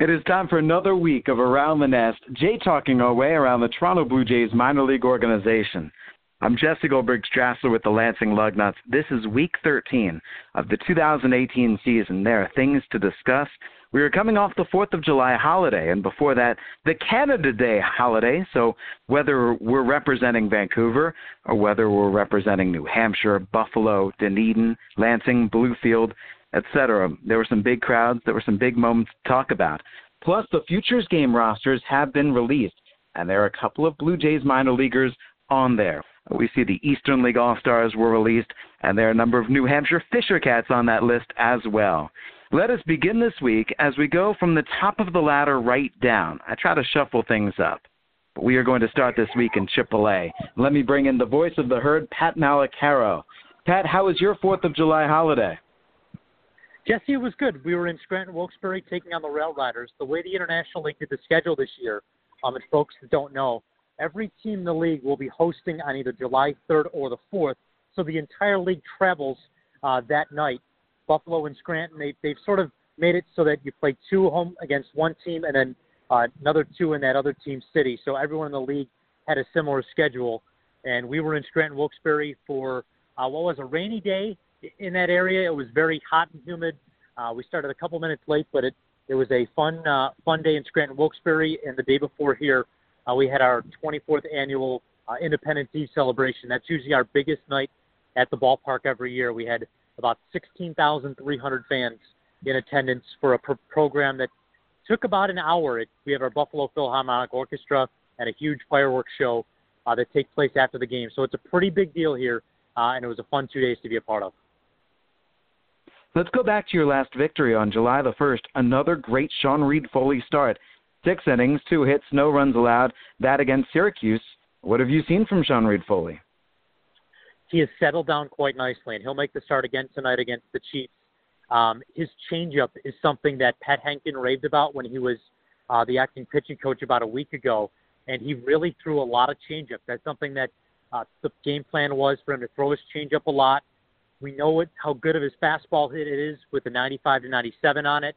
It is time for another week of Around the Nest, Jay talking our way around the Toronto Blue Jays minor league organization. I'm Jesse Goldberg Strassler with the Lansing Lugnuts. This is week 13 of the 2018 season. There are things to discuss. We are coming off the 4th of July holiday, and before that, the Canada Day holiday. So, whether we're representing Vancouver or whether we're representing New Hampshire, Buffalo, Dunedin, Lansing, Bluefield, etc. There were some big crowds. There were some big moments to talk about. Plus, the Futures Game rosters have been released, and there are a couple of Blue Jays minor leaguers on there. We see the Eastern League All Stars were released, and there are a number of New Hampshire Fisher Cats on that list as well. Let us begin this week as we go from the top of the ladder right down. I try to shuffle things up. But we are going to start this week in AAA. Let me bring in the voice of the herd, Pat Malacaro. Pat, how was your 4th of July holiday? Jesse, it was good. We were in Scranton Wilkes-Barre taking on the Rail Riders. The way the International League did the schedule this year, um, and folks that don't know, every team in the league will be hosting on either July 3rd or the 4th. So the entire league travels uh, that night. Buffalo and Scranton, they, they've sort of made it so that you play two home against one team and then uh, another two in that other team's city. So everyone in the league had a similar schedule. And we were in Scranton Wilkes-Barre for uh, what was a rainy day in that area. It was very hot and humid. Uh, we started a couple minutes late, but it it was a fun uh, fun day in Scranton Wilkes-Barre. And the day before here, uh, we had our 24th annual uh, Independence Eve celebration. That's usually our biggest night at the ballpark every year. We had about 16,300 fans in attendance for a pr- program that took about an hour. It, we have our Buffalo Philharmonic Orchestra and a huge fireworks show uh, that takes place after the game. So it's a pretty big deal here, uh, and it was a fun two days to be a part of. Let's go back to your last victory on July the 1st. Another great Sean Reid-Foley start. Six innings, two hits, no runs allowed. That against Syracuse. What have you seen from Sean Reid-Foley? He has settled down quite nicely, and he'll make the start again tonight against the Chiefs. Um, his changeup is something that Pat Hentgen raved about when he was uh, the acting pitching coach about a week ago, and he really threw a lot of changeup. That's something that uh, the game plan was for him to throw his changeup a lot we know what, how good of his fastball hit it is with the 95 to 97 on it.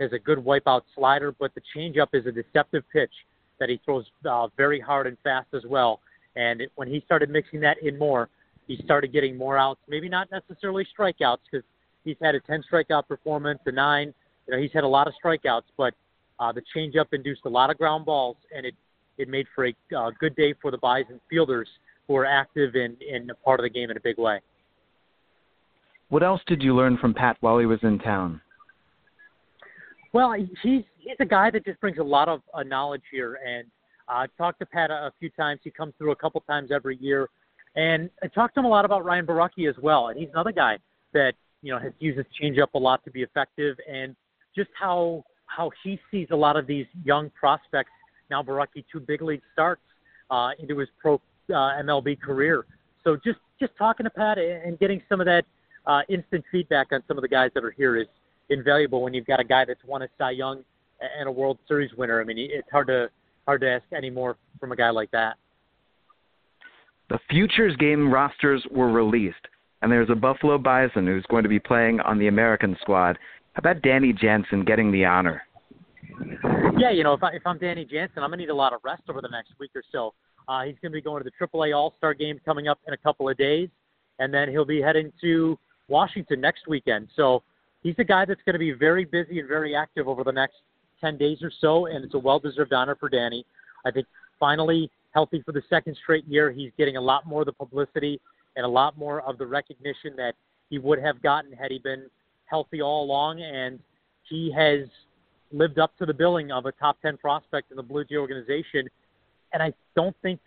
Has a good wipeout slider, but the changeup is a deceptive pitch that he throws uh, very hard and fast as well. And it, when he started mixing that in more, he started getting more outs. Maybe not necessarily strikeouts because he's had a 10 strikeout performance, a nine. You know, he's had a lot of strikeouts, but uh, the changeup induced a lot of ground balls, and it it made for a uh, good day for the Bison fielders who are active in in a part of the game in a big way. What else did you learn from Pat while he was in town? Well, he's he's a guy that just brings a lot of uh, knowledge here, and uh, I've talked to Pat a, a few times. He comes through a couple times every year, and I talked to him a lot about Ryan Borucki as well. And he's another guy that you know has used his changeup a lot to be effective, and just how how he sees a lot of these young prospects. Now Borucki two big league starts uh, into his pro uh, MLB career. So just just talking to Pat and getting some of that uh, instant feedback on some of the guys that are here is invaluable when you've got a guy that's won a Cy Young and a World Series winner. I mean, it's hard to hard to ask any more from a guy like that. The Futures game rosters were released, and there's a Buffalo Bison who's going to be playing on the American squad. How about Danny Jansen getting the honor? Yeah, you know, if, I, if I'm Danny Jansen, I'm going to need a lot of rest over the next week or so. Uh, he's going to be going to the AAA All Star game coming up in a couple of days, and then he'll be heading to Washington next weekend. So he's a guy that's going to be very busy and very active over the next 10 days or so, and it's a well deserved honor for Danny. I think finally healthy for the second straight year, he's getting a lot more of the publicity and a lot more of the recognition that he would have gotten had he been healthy all along. And he has lived up to the billing of a top 10 prospect in the Blue Jay organization. And I don't think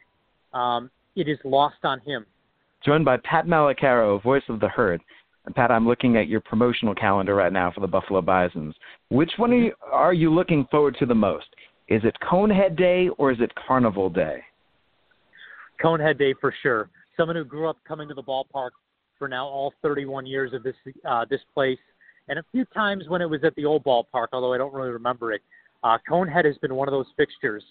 um, it is lost on him. Joined by Pat Malacaro, voice of the herd. Pat, I'm looking at your promotional calendar right now for the Buffalo Bisons. Which one are you, are you looking forward to the most? Is it Conehead Day or is it Carnival Day? Conehead Day for sure. Someone who grew up coming to the ballpark for now all 31 years of this uh, this place, and a few times when it was at the old ballpark, although I don't really remember it. Uh, Conehead has been one of those fixtures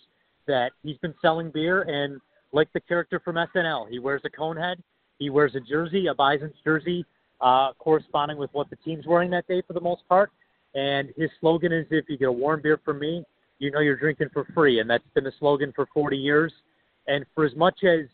that he's been selling beer, and like the character from SNL, he wears a Conehead, he wears a jersey, a Bison's jersey, uh, corresponding with what the team's wearing that day for the most part. And his slogan is, "If you get a warm beer from me, you know you're drinking for free." And that's been the slogan for 40 years. And for as much as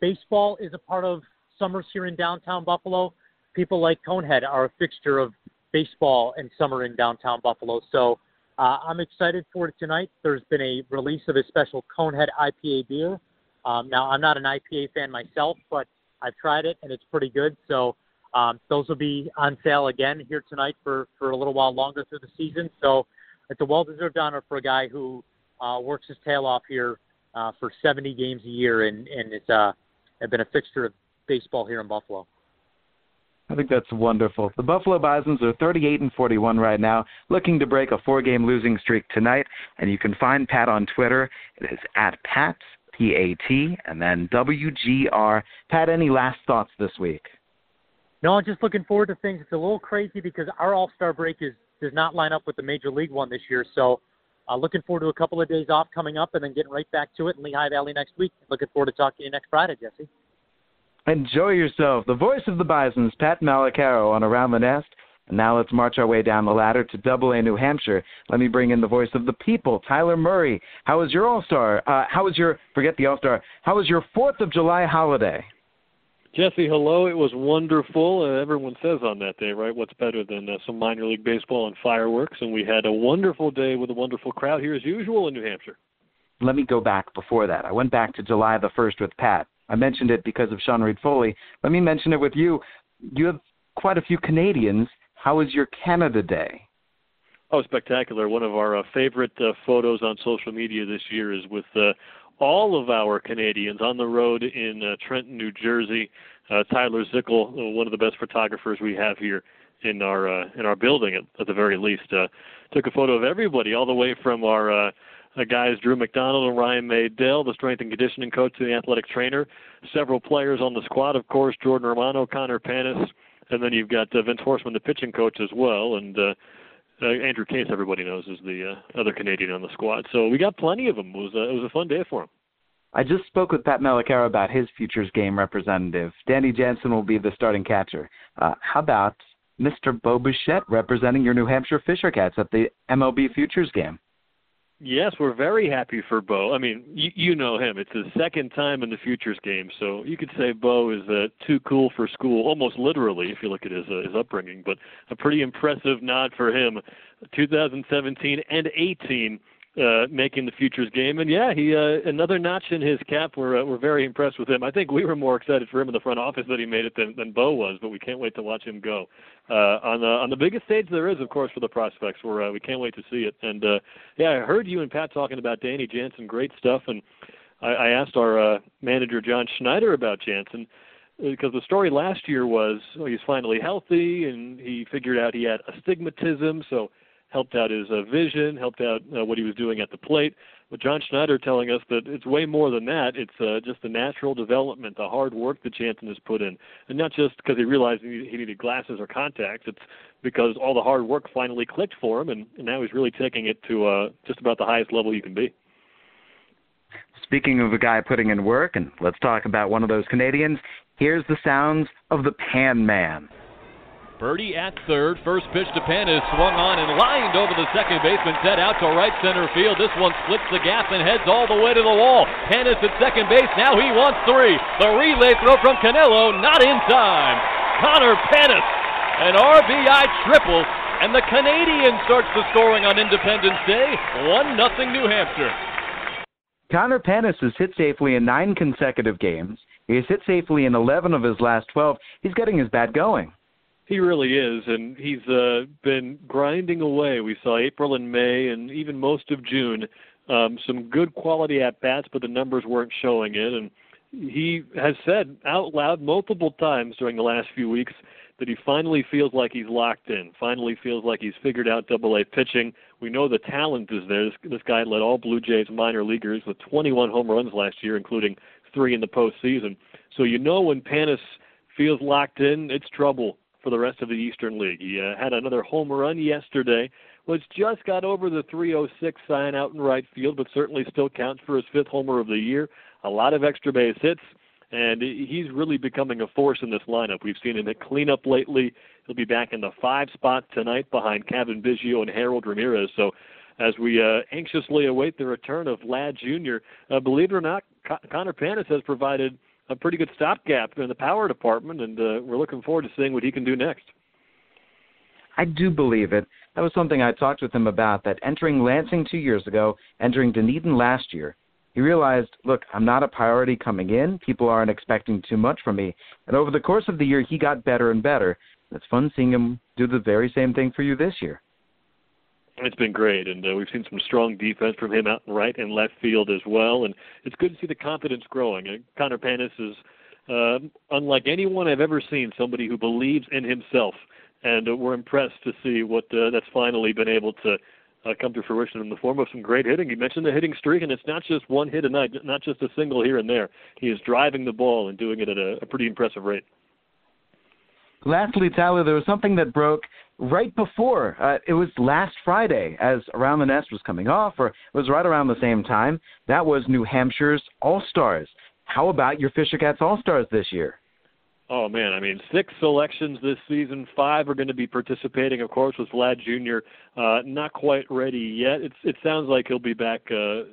baseball is a part of summers here in downtown Buffalo, people like Conehead are a fixture of baseball and summer in downtown Buffalo. So uh, I'm excited for it tonight. There's been a release of a special Conehead IPA beer. Um, now, I'm not an IPA fan myself, but I've tried it and it's pretty good. So um, those will be on sale again here tonight for, for a little while longer through the season. So it's a well deserved honor for a guy who uh, works his tail off here uh, for 70 games a year and, and it's uh, been a fixture of baseball here in Buffalo. I think that's wonderful. The Buffalo Bisons are 38 and 41 right now, looking to break a four-game losing streak tonight. And you can find Pat on Twitter. It is at Pat P A T and then W G R. Pat, any last thoughts this week? No, I'm just looking forward to things. It's a little crazy because our All Star break is does not line up with the Major League one this year. So, uh, looking forward to a couple of days off coming up and then getting right back to it in Lehigh Valley next week. Looking forward to talking to you next Friday, Jesse. Enjoy yourself. The voice of the Bisons, Pat Malacaro on Around the Nest. And now let's march our way down the ladder to Double A New Hampshire. Let me bring in the voice of the people, Tyler Murray. How was your All Star? Uh, how was your forget the All Star? How was your Fourth of July holiday? Jesse, hello. It was wonderful. Uh, everyone says on that day, right? What's better than uh, some minor league baseball and fireworks? And we had a wonderful day with a wonderful crowd here as usual in New Hampshire. Let me go back before that. I went back to July the 1st with Pat. I mentioned it because of Sean Reid Foley. Let me mention it with you. You have quite a few Canadians. How was your Canada Day? Oh, spectacular. One of our uh, favorite uh, photos on social media this year is with uh, all of our Canadians on the road in uh, Trenton, New Jersey. Uh, Tyler Zickel, uh, one of the best photographers we have here in our uh, in our building, at, at the very least, uh, took a photo of everybody, all the way from our uh, uh, guys Drew McDonald and Ryan Maydell, the strength and conditioning coach and the athletic trainer. Several players on the squad, of course, Jordan Romano, Connor Panas, and then you've got uh, Vince Horsman, the pitching coach as well, and uh, uh, Andrew Case, everybody knows, is the uh, other Canadian on the squad. So we got plenty of them. It was uh, it was a fun day for him. I just spoke with Pat Malacaro about his futures game representative. Danny Jansen will be the starting catcher. Uh, how about Mr. Bo Bichette representing your New Hampshire Fisher Cats at the MLB Futures game? Yes, we're very happy for Bo. I mean, you, you know him. It's his second time in the futures game, so you could say Bo is uh, too cool for school, almost literally, if you look at his uh, his upbringing. But a pretty impressive nod for him. 2017 and 18 uh, making the futures game. And yeah, he uh, another notch in his cap. We're uh, we're very impressed with him. I think we were more excited for him in the front office that he made it than than Bo was, but we can't wait to watch him go uh, on the on the biggest stage there is, of course, for the prospects. We're uh, we can't wait to see it. And uh, yeah, I heard you and Pat talking about Danny Jansen. Great stuff. And I, I asked our uh, manager John Schneider about Jansen because the story last year was oh, he's finally healthy and he figured out he had astigmatism, so helped out his uh, vision, helped out uh, what he was doing at the plate. But John Schneider telling us that it's way more than that. It's uh, just the natural development, the hard work that Jansen has put in, and not just because he realized he needed glasses or contacts. It's because all the hard work finally clicked for him, and, and now he's really taking it to uh, just about the highest level you can be. Speaking of a guy putting in work, and let's talk about one of those Canadians. Here's the sounds of the Pan Man. Birdie at third. First pitch to Panas swung on and lined over the second baseman. Set out to right center field. This one splits the gap and heads all the way to the wall. Panas at second base. Now he wants three. The relay throw from Canelo, not in time. Connor Panas, an RBI triple, and the Canadian starts the scoring on Independence Day. 1 nothing New Hampshire. Connor Panas has hit safely in nine consecutive games. He has hit safely in 11 of his last 12. He's getting his bat going. He really is, and he's uh, been grinding away. We saw April and May, and even most of June, um, some good quality at bats, but the numbers weren't showing it. And he has said out loud multiple times during the last few weeks that he finally feels like he's locked in. Finally feels like he's figured out Double A pitching. We know the talent is there. This, this guy led all Blue Jays minor leaguers with 21 home runs last year, including three in the postseason. So you know when Panas feels locked in, it's trouble for the rest of the Eastern League. He uh, had another home run yesterday, which just got over the 306 sign out in right field, but certainly still counts for his fifth homer of the year. A lot of extra base hits, and he's really becoming a force in this lineup. We've seen him hit cleanup lately. He'll be back in the five spot tonight behind Cavan Biggio and Harold Ramirez. So as we uh, anxiously await the return of Vlad Jr., uh, believe it or not, Con- Connor Panas has provided a pretty good stopgap in the power department, and uh, we're looking forward to seeing what he can do next. I do believe it. That was something I talked with him about. That entering Lansing two years ago, entering Dunedin last year, he realized, look, I'm not a priority coming in. People aren't expecting too much from me. And over the course of the year, he got better and better. It's fun seeing him do the very same thing for you this year. It's been great, and uh, we've seen some strong defense from him out in right and left field as well. And it's good to see the confidence growing. And Connor Panas is uh, unlike anyone I've ever seen. Somebody who believes in himself, and uh, we're impressed to see what uh, that's finally been able to uh, come to fruition in the form of some great hitting. You mentioned the hitting streak, and it's not just one hit a night, not just a single here and there. He is driving the ball and doing it at a, a pretty impressive rate. Lastly, Tyler, there was something that broke right before. Uh, it was last Friday, as Around the Nest was coming off, or it was right around the same time. That was New Hampshire's All Stars. How about your Fisher Cats All Stars this year? Oh man, I mean, six selections this season. Five are going to be participating, of course, with Vlad Jr. Uh, not quite ready yet. It's, it sounds like he'll be back uh,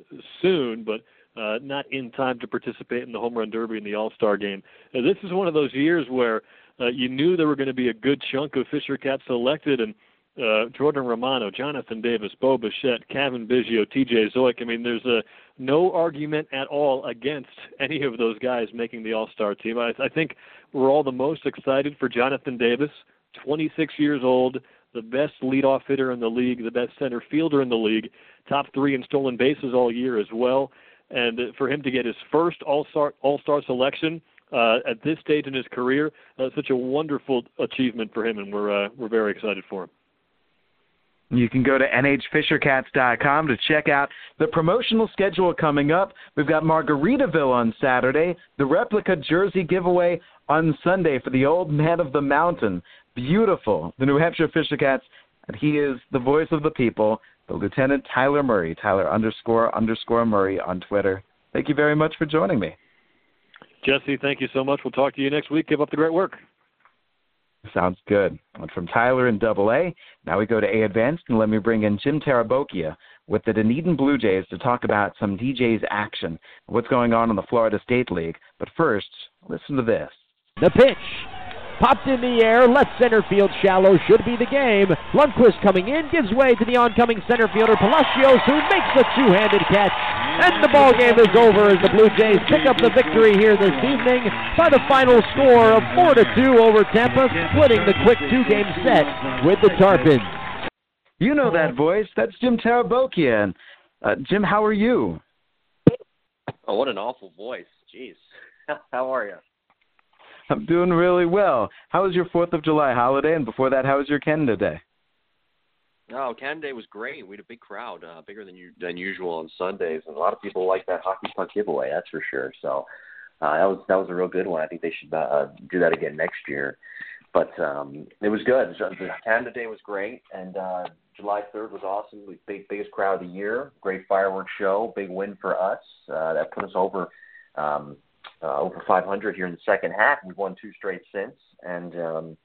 soon, but uh, not in time to participate in the home run derby and the All Star game. Uh, this is one of those years where uh, you knew there were going to be a good chunk of Fisher Cats selected, and uh, Jordan Romano, Jonathan Davis, Bo Bichette, Cavan Biggio, T.J. Zeuch. I mean, there's a no argument at all against any of those guys making the All Star team. I, I think we're all the most excited for Jonathan Davis, 26 years old, the best leadoff hitter in the league, the best center fielder in the league, top three in stolen bases all year as well. And for him to get his first All Star All Star selection uh, at this stage in his career, uh, such a wonderful achievement for him, and we're uh, we're very excited for him. You can go to nhfishercats.com to check out the promotional schedule coming up. We've got Margaritaville on Saturday, the replica jersey giveaway on Sunday for the old man of the mountain. Beautiful. The New Hampshire Fisher Cats, and he is the voice of the people, the Lieutenant Tyler Murray, Tyler underscore underscore Murray on Twitter. Thank you very much for joining me. Jesse, thank you so much. We'll talk to you next week. Give up the great work. Sounds good. Went from Tyler in Double A. Now we go to A Advanced, and let me bring in Jim Tarabokia with the Dunedin Blue Jays to talk about some DJ's action, what's going on in the Florida State League. But first, listen to this. The pitch Popped in the air, left center field shallow, should be the game. Lundqvist coming in, gives way to the oncoming center fielder Palacios, who makes the two-handed catch. And the ball game is over as the Blue Jays pick up the victory here this evening by the final score of 4 to 2 over Tampa, splitting the quick two-game set with the Tarpons. You know that voice. That's Jim Tarabokia. Uh, Jim, how are you? Oh, what an awful voice. Jeez. how are you? I'm doing really well. How was your Fourth of July holiday? And before that, how was your Canada Day? Oh, Canada Day was great. We had a big crowd, uh, bigger than you, than usual on Sundays, and a lot of people like that hockey puck giveaway. That's for sure. So uh, that was that was a real good one. I think they should uh, do that again next year. But um, it was good. So, Canada Day was great, and uh, July 3rd was awesome. We big biggest crowd of the year. Great fireworks show. Big win for us. Uh, that put us over. Um, uh, over 500 here in the second half. We've won two straight since, and um,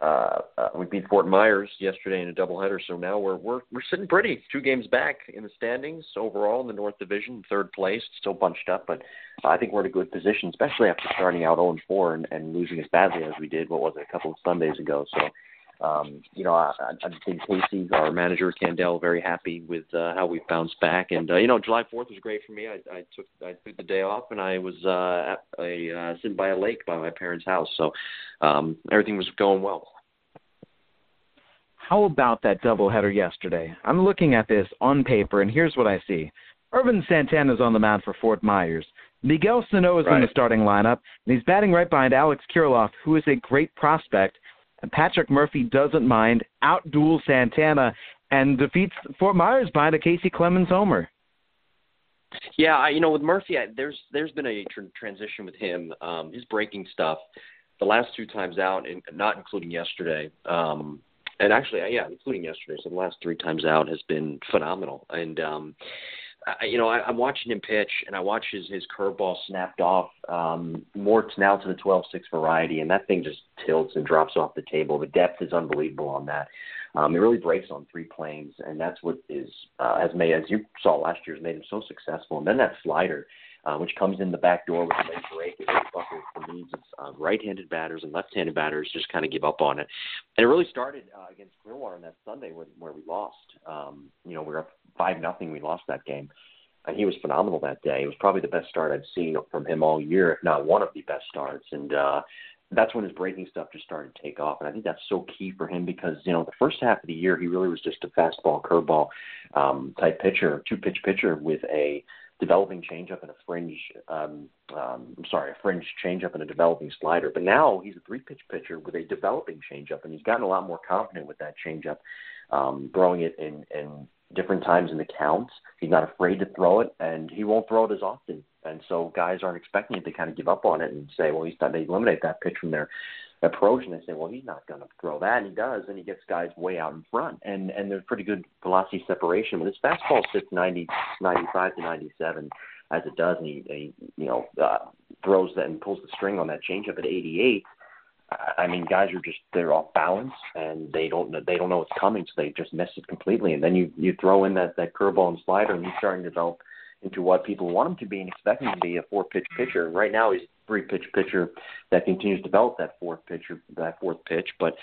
uh, uh, we beat Fort Myers yesterday in a doubleheader. So now we're we're we're sitting pretty, two games back in the standings overall in the North Division, third place, still bunched up, but I think we're in a good position, especially after starting out 0 4 and, and losing as badly as we did. What was it, a couple of Sundays ago? So um, you know, I, I think Casey, our manager, Candaele, very happy with uh, how we bounced back. And uh, you know, July Fourth was great for me. I, I took I took the day off, and I was uh, at a uh, sitting by a lake by my parents' house, so um, everything was going well. How about that doubleheader yesterday? I'm looking at this on paper, and here's what I see. Ervin Santana is on the mound for Fort Myers. Miguel Sano is right. in the starting lineup, and he's batting right behind Alex Kirilloff, who is a great prospect Patrick Murphy doesn't mind, outduels Santana, and defeats Fort Myers by the Kacy Clemens homer. Yeah, I, you know, with Murphy, I, there's there's been a tr- transition with him. Um, his breaking stuff, the last two times out, and not including yesterday, um, and actually, yeah, including yesterday. So the last three times out has been phenomenal. And um, I, you know, I, I'm watching him pitch, and I watch his his curveball snapped off um, more now to the 12-6 variety, and that thing just tilts and drops off the table. The depth is unbelievable on that. Um, it really breaks on three planes, and that's what is uh, has made, as you saw last year, has made him so successful. And then that slider, uh, which comes in the back door with a late break, it really buckles the needs of uh, right-handed batters and left-handed batters just kind of give up on it. And it really started uh, against Clearwater on that Sunday where, where we lost. Um, you know, we were up five nothing. We lost that game. And he was phenomenal that day. It was probably the best start I've seen from him all year, if not one of the best starts. And uh, that's when his breaking stuff just started to take off. And I think that's so key for him because, you know, the first half of the year, he really was just a fastball, curveball um, type pitcher, two pitch pitcher with a developing changeup and a fringe, um, um, I'm sorry, a fringe changeup and a developing slider. But now he's a three pitch pitcher with a developing changeup, and he's gotten a lot more confident with that changeup, um, throwing it in, in different times in the counts. He's not afraid to throw it, and he won't throw it as often. And so guys aren't expecting it to kind of give up on it and say, well, he's not. They eliminate that pitch from their approach, and they say, well, he's not going to throw that, and he does, and he gets guys way out in front, and and there's pretty good velocity separation. When his fastball sits 90, 95 to 97, as it does, and he, he you know uh, throws that and pulls the string on that changeup at 88 I mean, guys are just they're off balance and they don't they don't know what's coming, so they just miss it completely. And then you you throw in that that curveball and slider, and he's starting to develop into what people want him to be and expect him to be a four pitch pitcher. Right now he's a three pitch pitcher that continues to develop that fourth pitcher that fourth pitch. But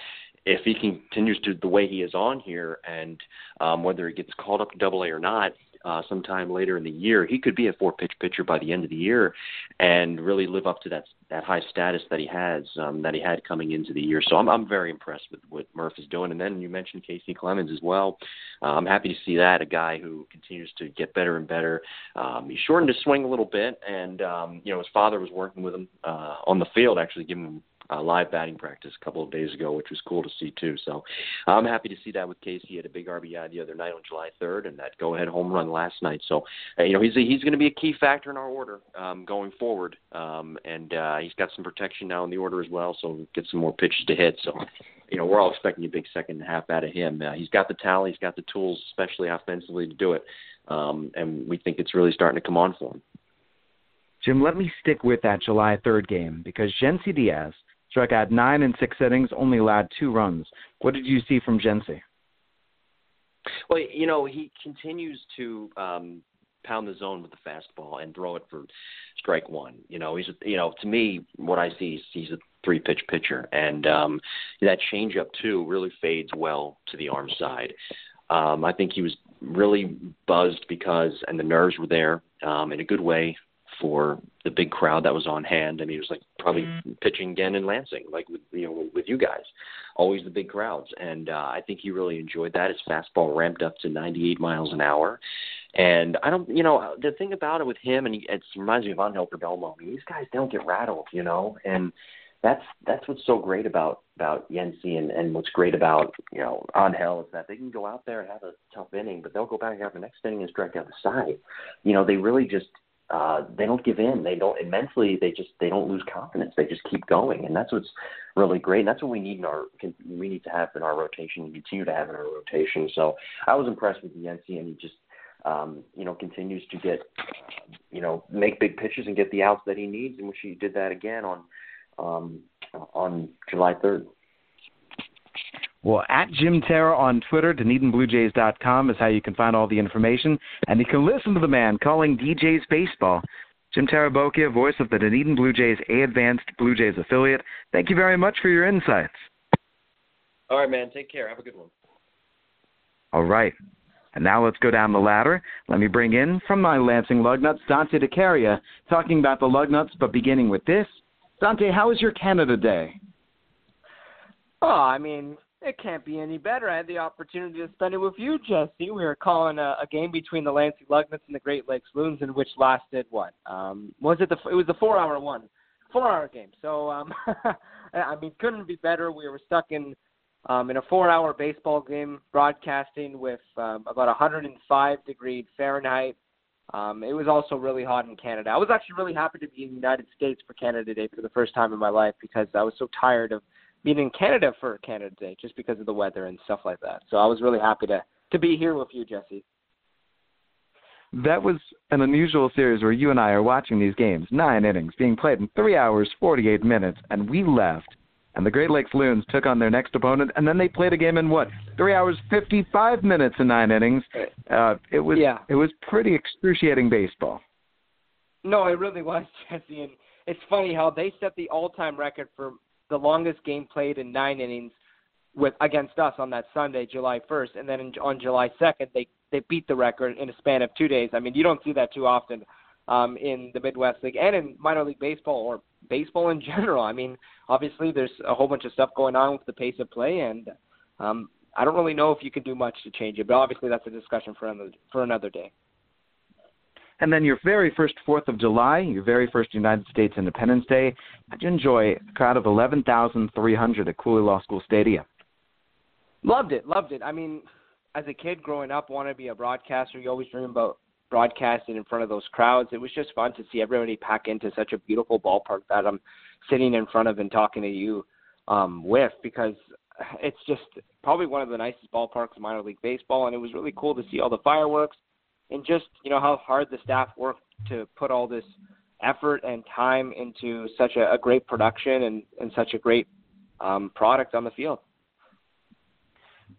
if he continues to the way he is on here, and um, whether he gets called up to Double A or not, uh, sometime later in the year, he could be a four pitch pitcher by the end of the year and really live up to that that high status that he has um, that he had coming into the year. So I'm I'm very impressed with what Murph is doing. And then you mentioned Kacy Clemens as well. Uh, I'm happy to see that a guy who continues to get better and better. Um, he shortened his swing a little bit, and um, you know his father was working with him uh, on the field, actually giving him uh, live batting practice a couple of days ago, which was cool to see too. So I'm happy to see that with Kacy. He had a big RBI the other night on July 3rd, and that go-ahead home run last night. So uh, you know he's he's going to be a key factor in our order um, going forward, um, and uh, he's got some protection now in the order as well, so we'll get some more pitches to hit. So you know we're all expecting a big second half out of him. Uh, he's got the talent, he's got the tools, especially offensively, to do it, um, and we think it's really starting to come on for him. Jim, let me stick with that July 3rd game because Yennsy Diaz Struck out nine in six innings, only allowed two runs. What did you see from Yennsy? Well, you know, he continues to um, pound the zone with the fastball and throw it for strike one. You know, he's you know to me what I see is he's a three pitch pitcher, and um, that changeup too really fades well to the arm side. Um, I think he was really buzzed because and the nerves were there um, in a good way for the big crowd that was on hand. and he was like probably mm-hmm. pitching again in Lansing, like with you know with you guys, always the big crowds. And uh, I think he really enjoyed that. His fastball ramped up to 98 miles an hour, and I don't, you know, the thing about it with him, and he, it reminds me of Angel Perdomo. I mean, these guys don't get rattled, you know, and that's that's what's so great about about Yennsy and, and what's great about you know Angel is that they can go out there and have a tough inning, but they'll go back after the next inning and strike out the side. You know, they really just uh, they don't give in. They don't and mentally they just they don't lose confidence. They just keep going, and that's what's really great. And that's what we need in our we need to have in our rotation and continue to have in our rotation. So I was impressed with the NC, and he just um, you know continues to get you know make big pitches and get the outs that he needs, and which he did that again on um, on July third. Well, at Jim Terra on Twitter, DunedinBlueJays.com is how you can find all the information, and you can listen to the man calling DJ's baseball. Jim Tarabokia, voice of the Dunedin Blue Jays A Advanced Blue Jays affiliate. Thank you very much for your insights. All right, man. Take care. Have a good one. All right. And now let's go down the ladder. Let me bring in from my Lansing Lugnuts, Dante DeCaria, talking about the Lugnuts, but beginning with this. Dante, how was your Canada Day? Oh, I mean, it can't be any better. I had the opportunity to spend it with you, Jesse. We were calling a, a game between the Lansing Lugnuts and the Great Lakes Loons, in which lasted what? Um, was it the? It was the four-hour one, four-hour game. So um, I mean, couldn't be better. We were stuck in um, in a four-hour baseball game, broadcasting with um, about 105 degree Fahrenheit. Um, it was also really hot in Canada. I was actually really happy to be in the United States for Canada Day for the first time in my life because I was so tired of being in Canada for Canada Day just because of the weather and stuff like that. So I was really happy to to be here with you, Jesse. that was an unusual series where you and I are watching these games, nine innings, being played in three hours, 48 minutes, and we left. And the Great Lakes Loons took on their next opponent, and then they played a game in what three hours, 55 minutes, and nine innings. Uh, it was yeah. it was pretty excruciating baseball. No, it really was, Jesse. And it's funny how they set the all-time record for the longest game played in nine innings with against us on that Sunday, July 1st, and then in, on July 2nd they they beat the record in a span of two days. I mean, you don't see that too often um, in the Midwest League and in minor league baseball or baseball in general. I mean, obviously there's a whole bunch of stuff going on with the pace of play, and um, I don't really know if you can do much to change it. But obviously that's a discussion for another for another day. And then your very first Fourth of July, your very first United States Independence Day, how'd you enjoy a crowd of 11,300 at Cooley Law School Stadium? Loved it, loved it. I mean, as a kid growing up, wanted to be a broadcaster. You always dream about broadcasting in front of those crowds. It was just fun to see everybody pack into such a beautiful ballpark that I'm sitting in front of and talking to you um, with because it's just probably one of the nicest ballparks in minor league baseball, and it was really cool to see all the fireworks and just you know how hard the staff worked to put all this effort and time into such a, a great production and, and such a great um, product on the field.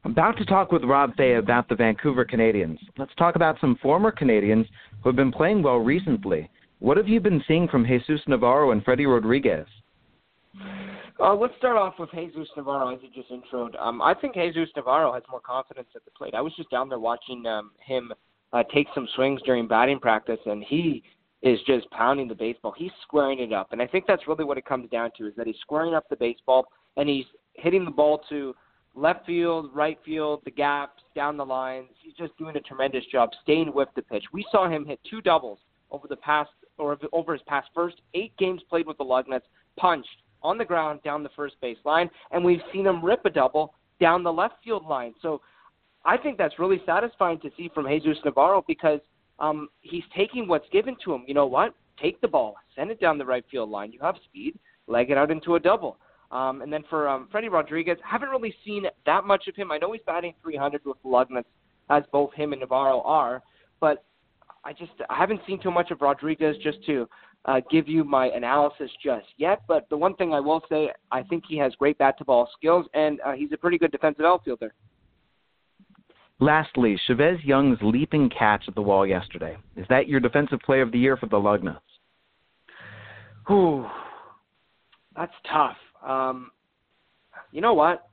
I'm about to talk with Rob Fai about the Vancouver Canadians. Let's talk about some former Canadians who have been playing well recently. What have you been seeing from Jesus Navarro and Freddie Rodriguez? Uh, let's start off with Jesus Navarro, as you just introed. Um, I think Jesus Navarro has more confidence at the plate. I was just down there watching um, him uh, take some swings during batting practice, and he is just pounding the baseball. He's squaring it up, and I think that's really what it comes down to: is that he's squaring up the baseball and he's hitting the ball to left field, right field, the gaps, down the lines. He's just doing a tremendous job staying with the pitch. We saw him hit two doubles over the past or over his past first eight games played with the Lugnuts, punched on the ground down the first base line, and we've seen him rip a double down the left field line. So I think that's really satisfying to see from Jesus Navarro because um, he's taking what's given to him. You know what? Take the ball, send it down the right field line. You have speed, leg it out into a double. Um, and then for um, Freddie Rodriguez, haven't really seen that much of him. I know he's batting 300 with the as both him and Navarro are, but I just I haven't seen too much of Rodriguez just to uh, give you my analysis just yet. But the one thing I will say, I think he has great bat to ball skills, and uh, he's a pretty good defensive outfielder. Lastly, Chavez Young's leaping catch at the wall yesterday. Is that your defensive player of the year for the Lugnuts? Ooh, that's tough. Um, you know what?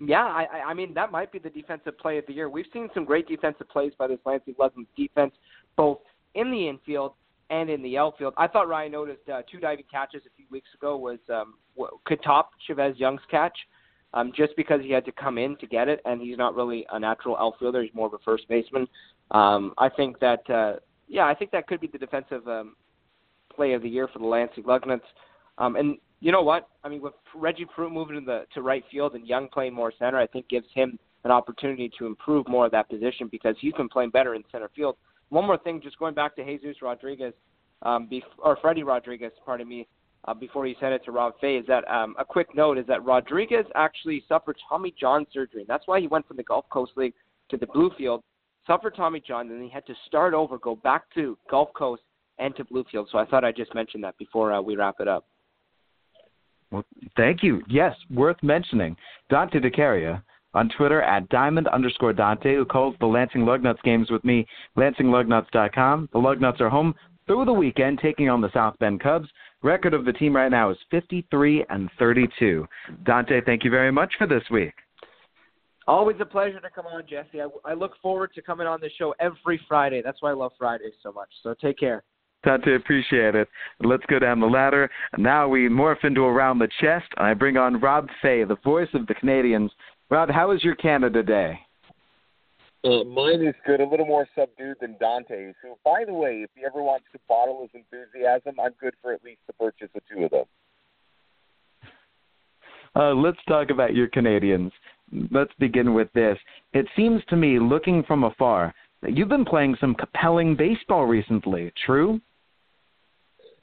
Yeah, I, I mean that might be the defensive play of the year. We've seen some great defensive plays by this Lansing Lugnuts defense, both in the infield and in the outfield. I thought Ryan Noda's uh, two diving catches a few weeks ago was um, could top Chavez Young's catch, um, just because he had to come in to get it, and he's not really a natural outfielder. He's more of a first baseman. Um, I think that uh, yeah, I think that could be the defensive um, play of the year for the Lansing Lugnuts. Um, and you know what? I mean, with Reggie Pruitt moving to the to right field and Young playing more center, I think gives him an opportunity to improve more of that position because he's been playing better in center field. One more thing, just going back to Jesus Rodriguez, um, bef- or Freddie Rodriguez, pardon me, uh, before he sent it to Rob Fai, is that um, a quick note is that Rodriguez actually suffered Tommy John surgery, and that's why he went from the Gulf Coast League to the Bluefield, suffered Tommy John, and he had to start over, go back to Gulf Coast and to Bluefield. So I thought I'd just mention that before uh, we wrap it up. Well, thank you. Yes, worth mentioning. Dante DeCaria on Twitter at diamond underscore Dante, who calls the Lansing Lugnuts games with me, lansinglugnuts.com. The Lugnuts are home through the weekend, taking on the South Bend Cubs. Record of the team right now is 53 and 32. Dante, thank you very much for this week. Always a pleasure to come on, Jesse. I, I look forward to coming on the show every Friday. That's why I love Fridays so much. So take care. Dante, appreciate it. Let's go down the ladder. Now we morph into around the chest, and I bring on Rob Fai, the voice of the Canadians. Rob, how was your Canada Day? Uh, mine is good, a little more subdued than Dante's. Who, by the way, if he ever wants to bottle his enthusiasm, I'm good for at least the purchase of two of them. Uh, let's talk about your Canadians. Let's begin with this. It seems to me, looking from afar, that you've been playing some compelling baseball recently. True?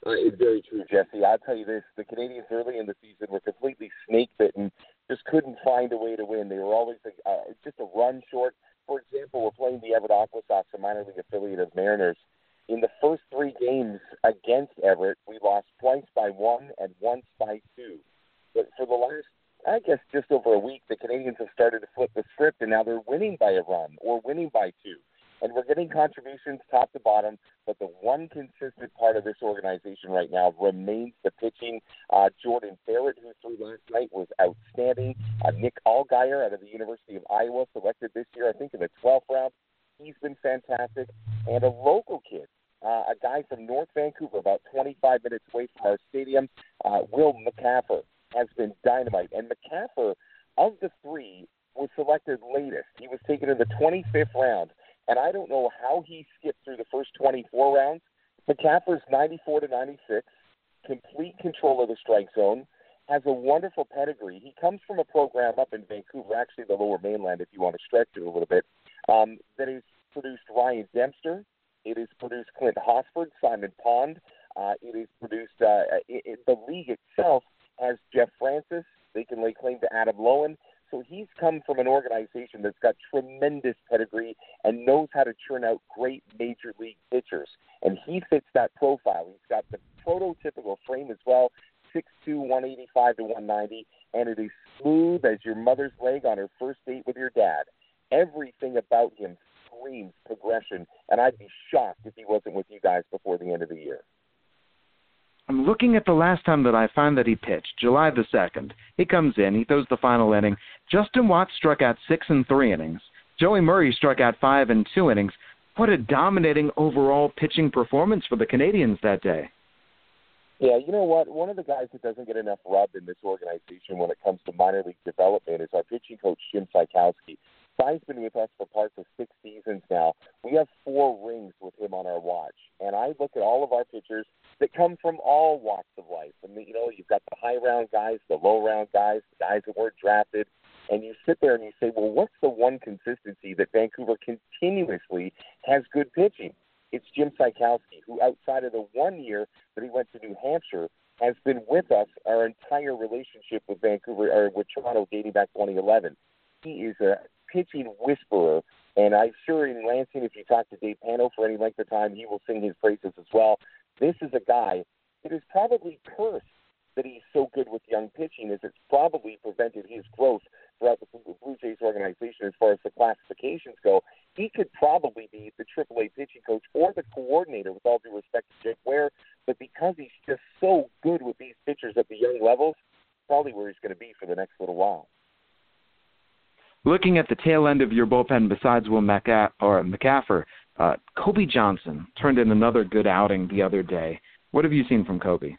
Uh, it's very true, Jesse. I'll tell you this: the Canadians early in the season were completely snake bitten. Just couldn't find a way to win. They were always uh, just a run short. For example, we're playing the Everett Aqua Aquasox, a minor league affiliate of Mariners. In the first three games against Everett, we lost twice by one and once by two. But for the last, I guess, just over a week, the Canadians have started to flip the script, and now they're winning by a run or winning by two and we're getting contributions top to bottom. But the one consistent part of this organization right now remains the pitching. Uh, Jordan Barrett, who threw last night, was outstanding. Uh, Nick Allgeyer out of the University of Iowa, selected this year, I think, in the 12th round. He's been fantastic. And a local kid, uh, a guy from North Vancouver, about 25 minutes away from our stadium, uh, Will McAffer, has been dynamite. And McAffer, of the three, was selected latest. He was taken in the 25th round and I don't know how he skipped through the first 24 rounds. McAffer's 94 to 96, complete control of the strike zone, has a wonderful pedigree. He comes from a program up in Vancouver, actually the Lower Mainland, if you want to stretch it a little bit, um, that has produced Ryan Dempster. It has produced Clint Hosford, Simon Pond. Uh, it has produced uh, it, it, the league itself has Jeff Francis. They can lay claim to Adam Loewen. So he's come from an organization that's got tremendous pedigree and knows how to churn out great major league pitchers. And he fits that profile. He's got the prototypical frame as well, 6'2", 185 to 190, and it is smooth as your mother's leg on her first date with your dad. Everything about him screams progression, and I'd be shocked if he wasn't with you guys before the end of the year. I'm looking at the last time that I find that he pitched, July the 2nd. He comes in, he throws the final inning. Justin Watts struck out six and three innings. Joey Murray struck out five and two innings. What a dominating overall pitching performance for the Canadians that day. Yeah, you know what? One of the guys that doesn't get enough rub in this organization when it comes to minor league development is our pitching coach, Jim Czajkowski. Cy's been with us for parts of six seasons now. We have four rings with him on our watch. And I look at all of our pitchers that come from all walks of life. Mean, you know, you've got the high round guys, the low round guys, the guys that weren't drafted. And you sit there and you say, well, what's the one consistency that Vancouver continuously has good pitching? It's Jim Czajkowski, who outside of the one year that he went to New Hampshire, has been with us our entire relationship with Vancouver or with Toronto dating back 2011. He is a pitching whisperer. And I'm sure in Lansing, if you talk to Dave Pano for any length of time, he will sing his praises as well. This is a guy that is probably cursed that he's so good with young pitching, as it's probably prevented his growth throughout the Blue Jays organization as far as the classifications go. He could probably be the AAA pitching coach or the coordinator, with all due respect to Jake Ware. But because he's just so good with these pitchers at the young levels, probably where he's going to be for the next little while. Looking at the tail end of your bullpen, besides Will McA- or McAffer, uh, Cobi Johnson turned in another good outing the other day. What have you seen from Cobi?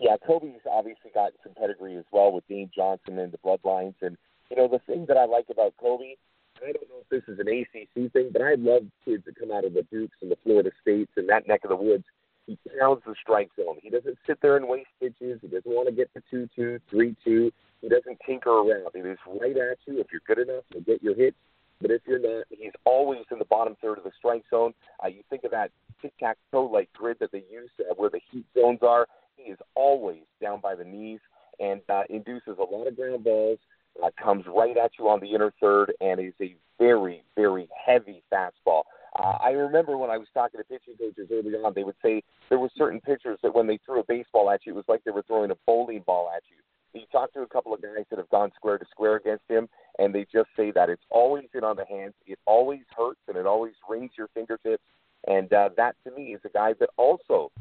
Yeah, Cobi's obviously got some pedigree as well with Dane Johnson and the Bloodlines. And, you know, the thing that I like about Cobi, I don't know if this is an ACC thing, but I love kids that come out of the Dukes and the Florida States and that neck of the woods. He pounds the strike zone. He doesn't sit there and waste pitches. He doesn't want to get to 2 2, 3 2. He doesn't tinker around. He is right at you. If you're good enough, you'll get your hits. But if you're not, he's always in the bottom third of the strike zone. Uh, you think of that tic-tac-toe like grid that they use uh, where the heat zones are. He is always down by the knees and uh, induces a lot of ground balls. Uh, comes right at you on the inner third and is a very, very heavy fastball. Uh, I remember when I was talking to pitching coaches early on, they would say there were certain pitchers that when they threw a baseball at you, it was like they were throwing a bowling ball at you. You talk to a couple of guys that have gone square to square against him, and they just say that it's always in on the hands. It always hurts, and it always rings your fingertips. And uh, that, to me, is a guy that also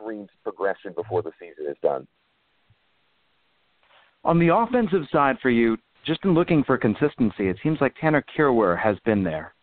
dreams progression before the season is done. On the offensive side for you, just in looking for consistency, it seems like Tanner Kirwer has been there.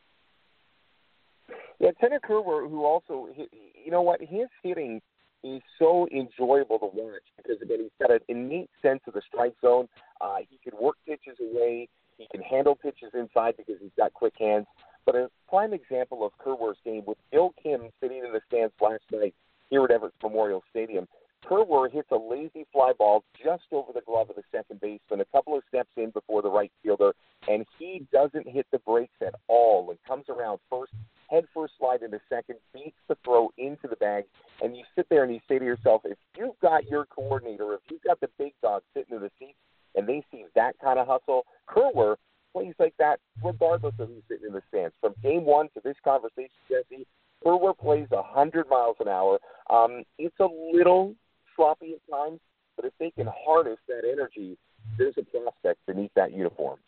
Yeah, Tanner Kirwer, who also, you know what, his hitting is so enjoyable to watch because again he's got an innate sense of the strike zone. Uh, he can work pitches away. He can handle pitches inside because he's got quick hands. But a prime example of Kirwer's game with Bill Kim sitting in the stands last night here at Everett Memorial Stadium. Kirwer hits a lazy fly ball just over the glove of the second baseman, a couple of steps in before the right fielder, and he doesn't hit the brakes at all and comes around first, head first slide into second, beats the throw into the bag, and you sit there and you say to yourself, if you've got your coordinator, if you've got the big dog sitting in the seat, and they see that kind of hustle, Kirwer plays like that regardless of who's sitting in the stands. From game one to this conversation, Jesse, Brewer plays 100 miles an hour. Um, it's a little sloppy at times, but if they can harness that energy, there's a prospect beneath that uniform.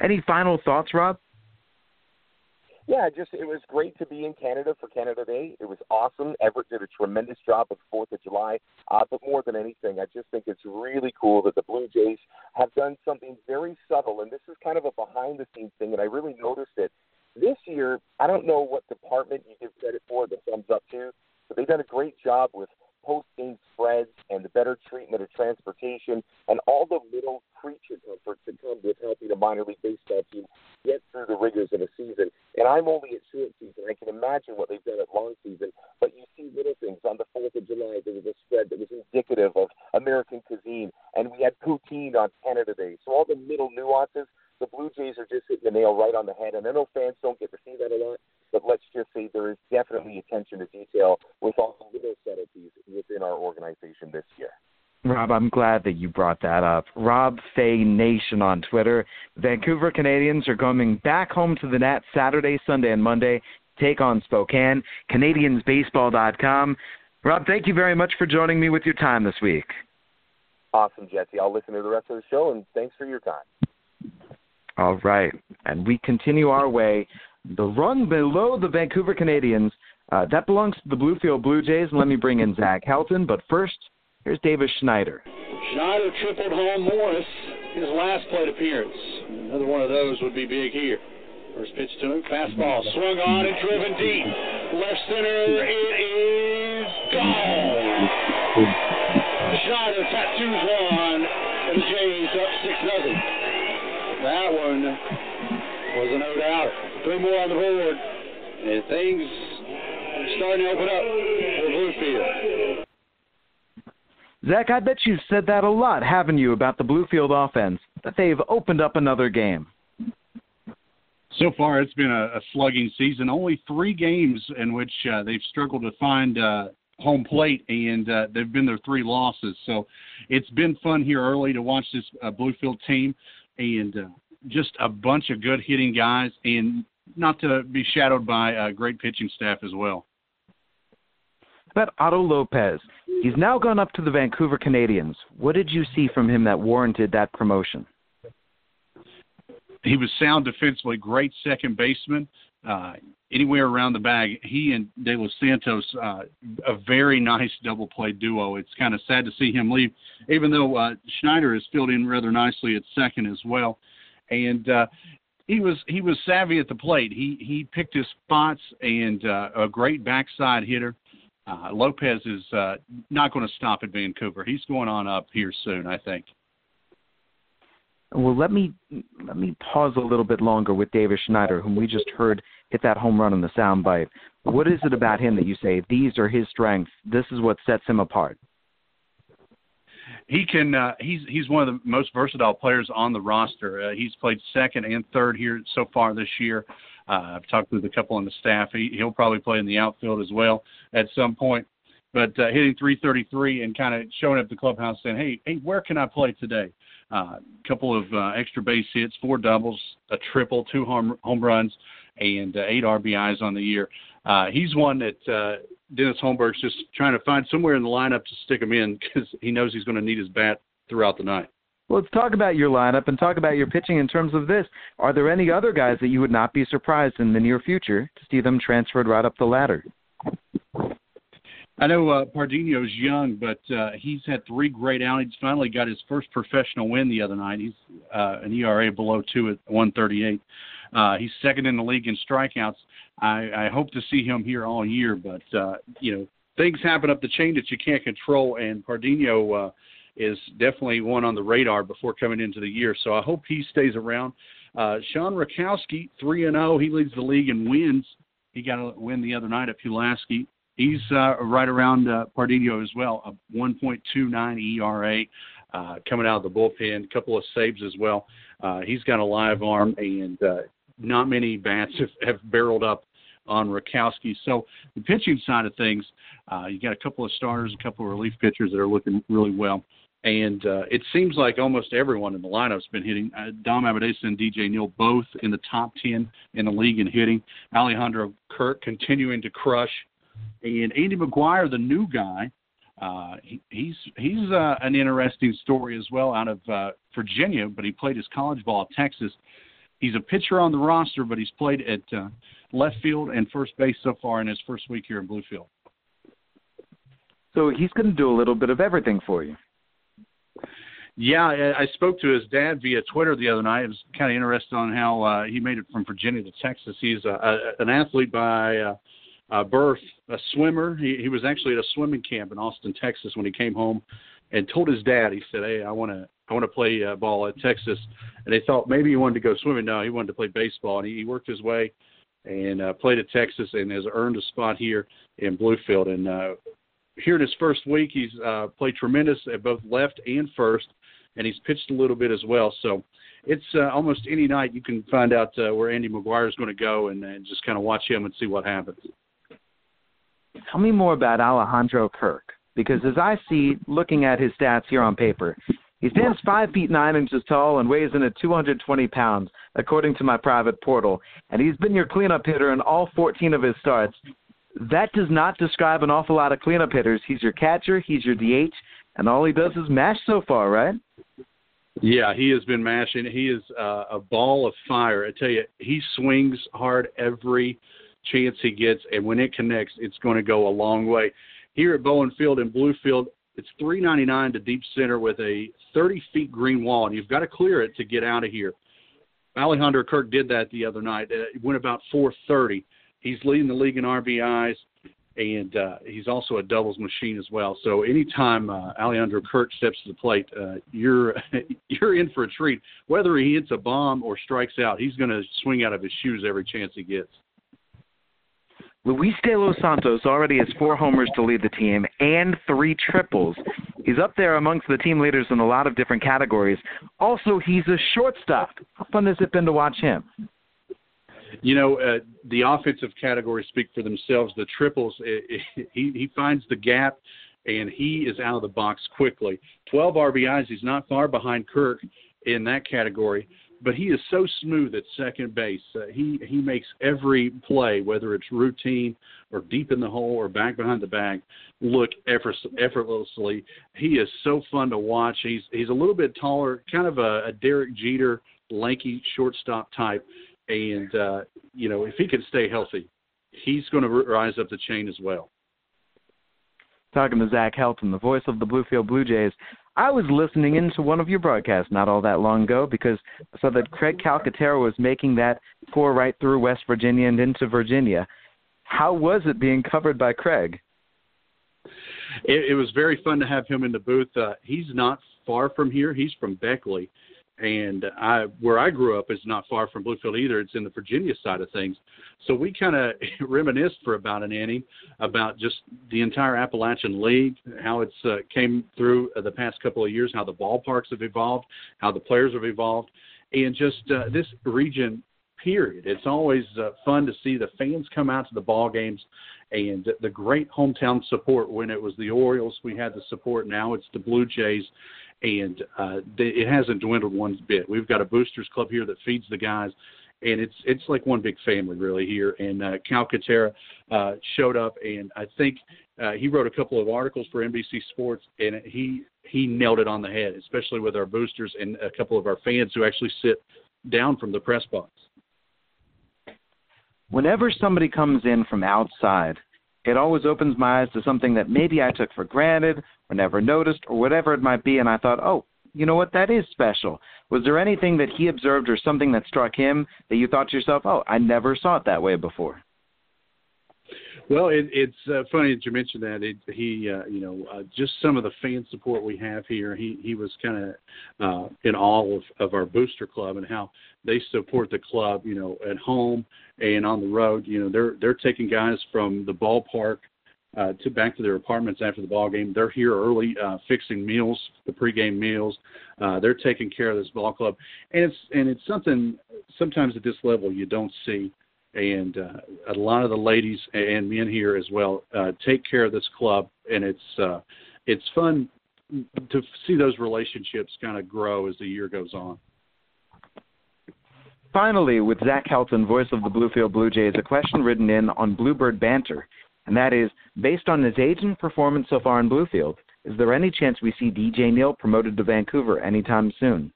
Any final thoughts, Rob? Yeah, just it was great to be in Canada for Canada Day. It was awesome. Everett did a tremendous job with Fourth of July. Uh, but more than anything, I just think it's really cool that the Blue Jays have done something very subtle, and this is kind of a behind-the-scenes thing, and I really noticed it this year. I don't know what department you give credit for, the thumbs up to, but they've done a great job with post-game spreads and the better treatment of transportation and all the little creature comforts that come with helping a minor league baseball team get through the rigors of a season. And I'm only at short season. I can imagine what they've done at long season. But you see little things. On the 4th of July, there was a spread that was indicative of American cuisine. And we had poutine on Canada Day. So all the little nuances, the Blue Jays are just hitting the nail right on the head. And I know fans don't get to see that a lot. But let's just say there is definitely attention to detail with all the little subtleties within our organization this year. Rob, I'm glad that you brought that up. Rob Fai Nation on Twitter. Vancouver Canadians are coming back home to the Nat Saturday, Sunday, and Monday. Take on Spokane. CanadiansBaseball.com. Rob, thank you very much for joining me with your time this week. Awesome, Jesse. I'll listen to the rest of the show, and thanks for your time. All right. And we continue our way. The run below the Vancouver Canadians, uh, that belongs to the Bluefield Blue Jays. And let me bring in Zach Helton. But first, Here's Davis Schneider. Schneider tripled home Morris his last plate appearance. Another one of those would be big here. First pitch to him, fastball swung on and driven deep. Left center, it is gone. Schneider tattoos one, and the Jays up 6 nothing. That one was a no doubt. Three more on the board, and things are starting to open up for Bluefield. Zach, I bet you've said that a lot, haven't you, about the Bluefield offense, that they've opened up another game. So far, it's been a, a slugging season. Only three games in which uh, they've struggled to find uh, home plate, and uh, they've been their three losses. So it's been fun here early to watch this uh, Bluefield team, and uh, just a bunch of good hitting guys, and not to be shadowed by a great pitching staff as well about Otto Lopez? He's now gone up to the Vancouver Canadians. What did you see from him that warranted that promotion? He was sound defensively, great second baseman. Uh, anywhere around the bag, he and De Los Santos, uh, a very nice double play duo. It's kind of sad to see him leave, even though uh, Schneider has filled in rather nicely at second as well. And uh, he was he was savvy at the plate. He he picked his spots and uh, a great backside hitter uh, Lopez is uh, not going to stop at Vancouver. He's going on up here soon, I think. Well, let me let me pause a little bit longer with Davis Schneider, whom we just heard hit that home run on the soundbite. What is it about him that you say these are his strengths? This is what sets him apart. He can. Uh, he's he's one of the most versatile players on the roster. Uh, he's played second and third here so far this year. Uh, I've talked with a couple on the staff. He, he'll probably play in the outfield as well at some point. But uh, hitting 333 and kind of showing up the clubhouse saying, "Hey, hey, where can I play today?" A uh, couple of uh, extra base hits, four doubles, a triple, two home home runs, and uh, eight RBIs on the year. Uh, he's one that Dennis Holmberg's just trying to find somewhere in the lineup to stick him in because he knows he's going to need his bat throughout the night. Let's talk about your lineup and talk about your pitching in terms of this. Are there any other guys that you would not be surprised in the near future to see them transferred right up the ladder? I know uh, Pardinho's young, but uh, he's had three great outings. Finally, got his first professional win the other night. He's uh, an ERA below two at 138. Uh, he's second in the league in strikeouts. I, I hope to see him here all year, but uh, you know things happen up the chain that you can't control, and Pardinho uh, is definitely one on the radar before coming into the year. So I hope he stays around. Uh, Sean Rackoski, three and zero. Oh, he leads the league in wins. He got a win the other night at Pulaski. He's uh, right around uh, as well, a 1.29 ERA. Uh, coming out of the bullpen, a couple of saves as well. Uh, he's got a live arm, and uh, not many bats have, have barreled up on Rakowski. So the pitching side of things, uh, you got a couple of starters, a couple of relief pitchers that are looking really well. And uh, it seems like almost everyone in the lineup's been hitting. Uh, Dom Abbadessa and DJ Neal both in the top 10 in the league in hitting. Alejandro Kirk continuing to crush. And Andy McGuire, the new guy, uh, he, he's he's uh, an interesting story as well out of uh, Virginia, but he played his college ball at Texas. He's a pitcher on the roster, but he's played at uh, left field and first base so far in his first week here in Bluefield. So he's going to do a little bit of everything for you. Yeah, I spoke to his dad via Twitter the other night. I was kind of interested on how uh, he made it from Virginia to Texas. He's a, a, an athlete by uh, uh, birth, a swimmer. He, he was actually at a swimming camp in Austin, Texas, when he came home, and told his dad. He said, "Hey, I want to I want to play uh, ball at Texas." And they thought maybe he wanted to go swimming. No, he wanted to play baseball, and he, he worked his way and uh, played at Texas and has earned a spot here in Bluefield. And uh, here in his first week, he's uh, played tremendous at both left and first and he's pitched a little bit as well. So it's uh, almost any night you can find out uh, where Andy McGuire is going to go and, and just kind of watch him and see what happens. Tell me more about Alejandro Kirk, because as I see, looking at his stats here on paper, he stands five feet nine inches tall and weighs in at 220 pounds, according to my private portal. And he's been your cleanup hitter in all 14 of his starts. That does not describe an awful lot of cleanup hitters. He's your catcher, he's your DH, and all he does is mash so far, right? Yeah, he has been mashing. He is uh, a ball of fire. I tell you, he swings hard every chance he gets, and when it connects, it's going to go a long way. Here at Bowen Field in Bluefield, it's 399 to deep center with a 30 feet green wall, and you've got to clear it to get out of here. Alejandro Kirk did that the other night. Uh, it went about 430. He's leading the league in RBIs and uh, he's also a doubles machine as well. So anytime uh, Alejandro Kirk steps to the plate, uh, you're you're in for a treat. Whether he hits a bomb or strikes out, he's going to swing out of his shoes every chance he gets. Luis De Los Santos already has four homers to lead the team and three triples. He's up there amongst the team leaders in a lot of different categories. Also, he's a shortstop. How fun has it been to watch him? You know, uh, the offensive categories speak for themselves. The triples, it, it, he he finds the gap, and he is out of the box quickly. 12 RBIs. He's not far behind Kirk in that category, but he is so smooth at second base. Uh, he he makes every play, whether it's routine or deep in the hole or back behind the bag, look effort, effortlessly. He is so fun to watch. He's he's a little bit taller, kind of a, a Derek Jeter, lanky shortstop type and uh, you know if he can stay healthy, he's going to rise up the chain as well. Talking to Zach Helton, the voice of the Bluefield Blue Jays. I was listening into one of your broadcasts not all that long ago because I saw that Craig Calcaterra was making that tour right through West Virginia and into Virginia. How was it being covered by Craig? It, it was very fun to have him in the booth. Uh, he's not far from here. He's from Beckley, and I where I grew up is not far from Bluefield either. It's in the Virginia side of things. So we kind of reminisced for about an inning about just the entire Appalachian League, how it's uh, came through uh, the past couple of years, how the ballparks have evolved, how the players have evolved, and just uh, this region. Period. It's always uh, fun to see the fans come out to the ball games and the great hometown support. When it was the Orioles, we had the support. Now it's the Blue Jays, and uh, it hasn't dwindled one bit. We've got a boosters club here that feeds the guys, and it's it's like one big family really here. And uh, Calcaterra uh, showed up, and I think uh, he wrote a couple of articles for NBC Sports, and he he nailed it on the head, especially with our boosters and a couple of our fans who actually sit down from the press box. Whenever somebody comes in from outside it always opens my eyes to something that maybe I took for granted or never noticed or whatever it might be, and I thought, oh, you know what, that is special. Was there anything that he observed or something that struck him that you thought to yourself, oh, I never saw it that way before? Well, it, it's uh, funny that you mentioned that. It, he, uh, you know, uh, just some of the fan support we have here. He he was kind of uh, in awe of, of our booster club and how they support the club. You know, at home and on the road. You know, they're they're taking guys from the ballpark uh, to back to their apartments after the ball game. They're here early, uh, fixing meals, the pregame meals. Uh, they're taking care of this ball club, and it's and it's something sometimes at this level you don't see and uh, a lot of the ladies and men here as well uh, take care of this club, and it's uh, it's fun to see those relationships kind of grow as the year goes on. Finally, with Zach Helton, voice of the Bluefield Blue Jays, a question written in on Bluebird Banter, and that is, based on his age performance so far in Bluefield, is there any chance we see DJ Neal promoted to Vancouver anytime soon?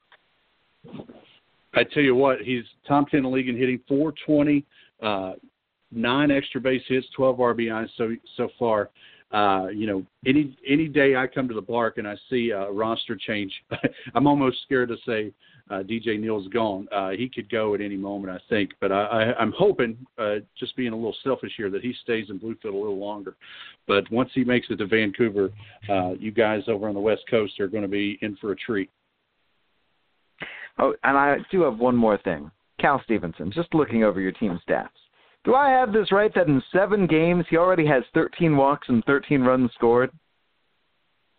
I tell you what, he's top ten in the league in hitting 420, uh, nine extra base hits, 12 RBIs so so far. Uh, you know, any any day I come to the park and I see a roster change, I'm almost scared to say uh, DJ Neal's gone. Uh, he could go at any moment, I think. But I, I, I'm hoping, uh, just being a little selfish here, that he stays in Bluefield a little longer. But once he makes it to Vancouver, uh, you guys over on the West Coast are going to be in for a treat. Oh, and I do have one more thing. Cal Stevenson, just looking over your team stats. Do I have this right that in seven games he already has 13 walks and 13 runs scored?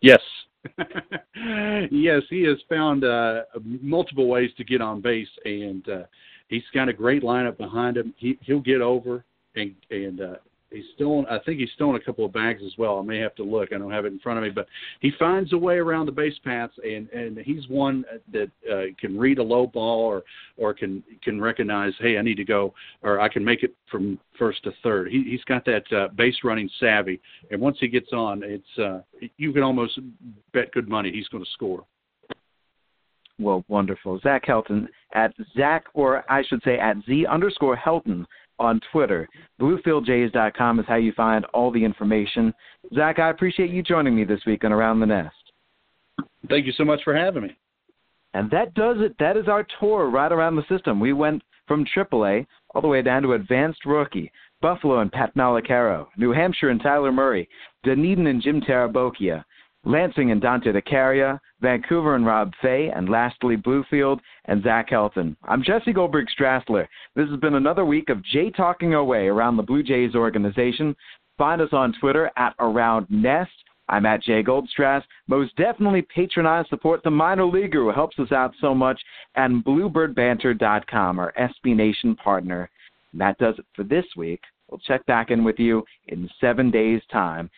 Yes. yes, he has found uh, multiple ways to get on base, and uh, he's got a great lineup behind him. He he'll get over and and uh, he's stolen. I think he's stolen a couple of bags as well. I may have to look. I don't have it in front of me, but he finds a way around the base paths, and and he's one that uh, can read a low ball or or can can recognize, hey, I need to go, or I can make it from first to third. He, he's got that uh, base running savvy, and once he gets on, it's uh, you can almost bet good money he's going to score. Well, wonderful. Zach Helton at Zach, or I should say at Z underscore Helton on Twitter. BluefieldJays.com is how you find all the information. Zach, I appreciate you joining me this week on Around the Nest. Thank you so much for having me. And that does it. That is our tour right around the system. We went from AAA all the way down to Advanced Rookie, Buffalo and Pat Malacaro, New Hampshire and Tyler Murray, Dunedin and Jim Tarabokia, Lansing and Dante DeCaria, Vancouver and Rob Fai, and lastly Bluefield and Zach Helton. I'm Jesse Goldberg Strassler. This has been another week of Jay Talking Away around the Blue Jays organization. Find us on Twitter at Around Nest. I'm at Jay Goldstrass. Most definitely patronize, support the minor leaguer who helps us out so much, and BluebirdBanter.com, our SB Nation partner. And that does it for this week. We'll check back in with you in seven days' time.